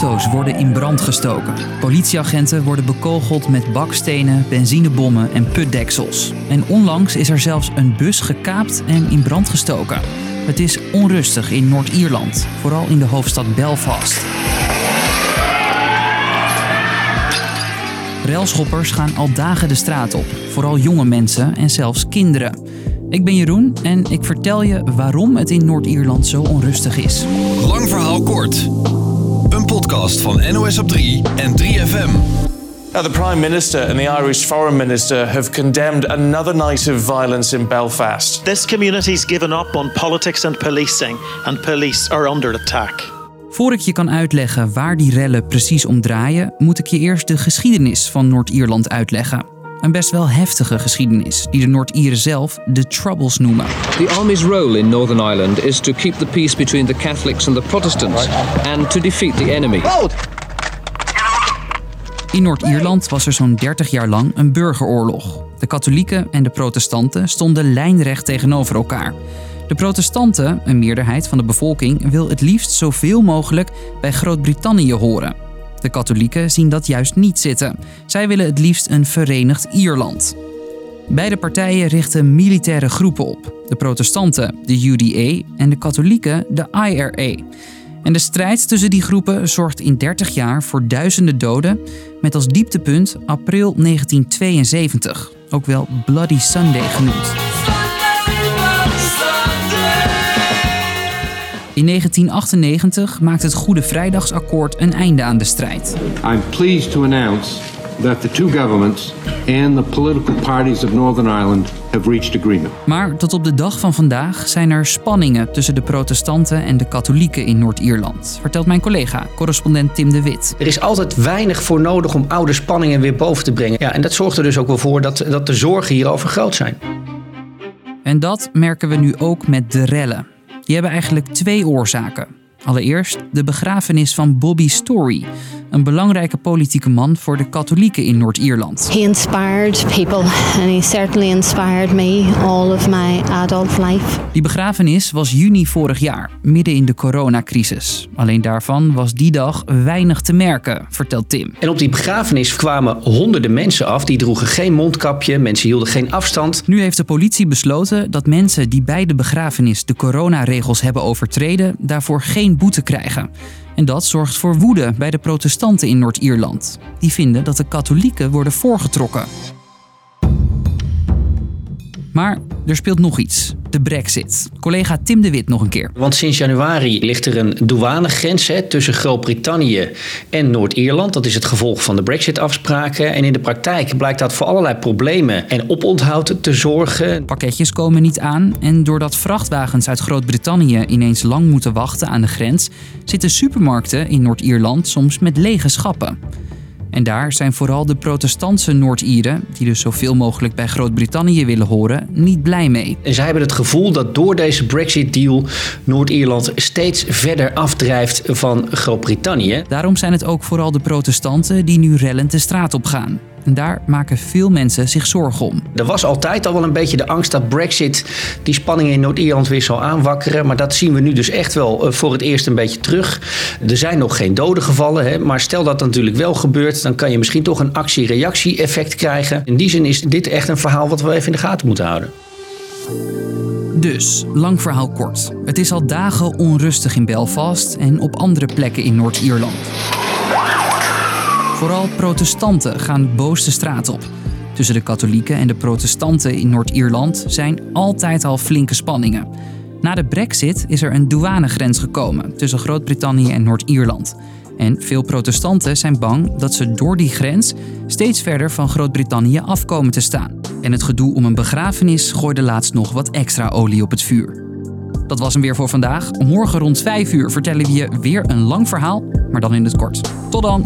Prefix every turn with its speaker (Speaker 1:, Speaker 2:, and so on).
Speaker 1: Auto's worden in brand gestoken. Politieagenten worden bekogeld met bakstenen, benzinebommen en putdeksels. En onlangs is er zelfs een bus gekaapt en in brand gestoken. Het is onrustig in Noord-Ierland, vooral in de hoofdstad Belfast. Relschoppers gaan al dagen de straat op, vooral jonge mensen en zelfs kinderen. Ik ben Jeroen en ik vertel je waarom het in Noord-Ierland zo onrustig is.
Speaker 2: Lang verhaal kort. Podcast van NOS op 3 en 3FM.
Speaker 3: Now, the Prime Minister and the Irish Foreign Minister have condemned another night of violence in Belfast.
Speaker 4: This community's given up on politics and policing, and police are under attack.
Speaker 1: Voor ik je kan uitleggen waar die rellen precies om draaien, moet ik je eerst de geschiedenis van Noord-Ierland uitleggen. Een best wel heftige geschiedenis, die de Noord-Ieren zelf de Troubles noemen.
Speaker 5: The army's role in Northern Ireland is to keep the peace between the Catholics and the Protestants and to defeat the enemy.
Speaker 1: In Noord-Ierland was er zo'n 30 jaar lang een burgeroorlog. De katholieken en de protestanten stonden lijnrecht tegenover elkaar. De protestanten, een meerderheid van de bevolking, wil het liefst zoveel mogelijk bij Groot-Brittannië horen. De katholieken zien dat juist niet zitten. Zij willen het liefst een verenigd Ierland. Beide partijen richten militaire groepen op. De protestanten, de UDA, en de katholieken, de IRA. En de strijd tussen die groepen zorgt in 30 jaar voor duizenden doden, met als dieptepunt april 1972, ook wel Bloody Sunday genoemd. 1998 maakt het Goede Vrijdagsakkoord een einde aan de strijd.
Speaker 6: I'm pleased to announce that the two governments and the political parties of Northern Ireland have reached agreement.
Speaker 1: Maar tot op de dag van vandaag zijn er spanningen tussen de protestanten en de katholieken in Noord-Ierland, vertelt mijn collega, correspondent Tim de Wit.
Speaker 7: Er is altijd weinig voor nodig om oude spanningen weer boven te brengen. Ja, en dat zorgt er dus ook wel voor dat, dat de zorgen hierover groot zijn.
Speaker 1: En dat merken we nu ook met de rellen. Die hebben eigenlijk twee oorzaken. Allereerst de begrafenis van Bobby Story, een belangrijke politieke man voor de katholieken in Noord-Ierland.
Speaker 8: He inspired people and he certainly inspired me all of my adult life.
Speaker 1: Die begrafenis was juni vorig jaar, midden in de coronacrisis. Alleen daarvan was die dag weinig te merken, vertelt Tim.
Speaker 7: En op die begrafenis kwamen honderden mensen af. Die droegen geen mondkapje, mensen hielden geen afstand.
Speaker 1: Nu heeft de politie besloten dat mensen die bij de begrafenis de coronaregels hebben overtreden, daarvoor geen boete krijgen. En dat zorgt voor woede bij de protestanten in Noord-Ierland. Die vinden dat de katholieken worden voorgetrokken. Maar er speelt nog iets. De brexit. Collega Tim de Wit nog een keer.
Speaker 7: Want sinds januari ligt er een douanegrens hè, tussen Groot-Brittannië en Noord-Ierland. Dat is het gevolg van de brexit-afspraken. En in de praktijk blijkt dat voor allerlei problemen en oponthoud te zorgen.
Speaker 1: Pakketjes komen niet aan en doordat vrachtwagens uit Groot-Brittannië ineens lang moeten wachten aan de grens, zitten supermarkten in Noord-Ierland soms met lege schappen. En daar zijn vooral de protestantse Noord-Ieren, die dus zoveel mogelijk bij Groot-Brittannië willen horen, niet blij mee.
Speaker 7: En zij hebben het gevoel dat door deze Brexit-deal Noord-Ierland steeds verder afdrijft van Groot-Brittannië.
Speaker 1: Daarom zijn het ook vooral de protestanten die nu rellend de straat op gaan. En daar maken veel mensen zich zorgen om.
Speaker 7: Er was altijd al wel een beetje de angst dat Brexit die spanningen in Noord-Ierland weer zal aanwakkeren. Maar dat zien we nu dus echt wel eh, voor het eerst een beetje terug. Er zijn nog geen doden gevallen, hè, maar stel dat dat natuurlijk wel gebeurt, dan kan je misschien toch een actie-reactie-effect krijgen. In die zin is dit echt een verhaal wat we even in de gaten moeten houden.
Speaker 1: Dus, lang verhaal kort. Het is al dagen onrustig in Belfast en op andere plekken in Noord-Ierland. Vooral protestanten gaan boos de straat op. Tussen de katholieken en de protestanten in Noord-Ierland zijn altijd al flinke spanningen. Na de brexit is er een douanegrens gekomen tussen Groot-Brittannië en Noord-Ierland. En veel protestanten zijn bang dat ze door die grens steeds verder van Groot-Brittannië afkomen te staan. En het gedoe om een begrafenis gooide laatst nog wat extra olie op het vuur. Dat was hem weer voor vandaag. Morgen rond 5 uur vertellen we je weer een lang verhaal, maar dan in het kort. Tot dan!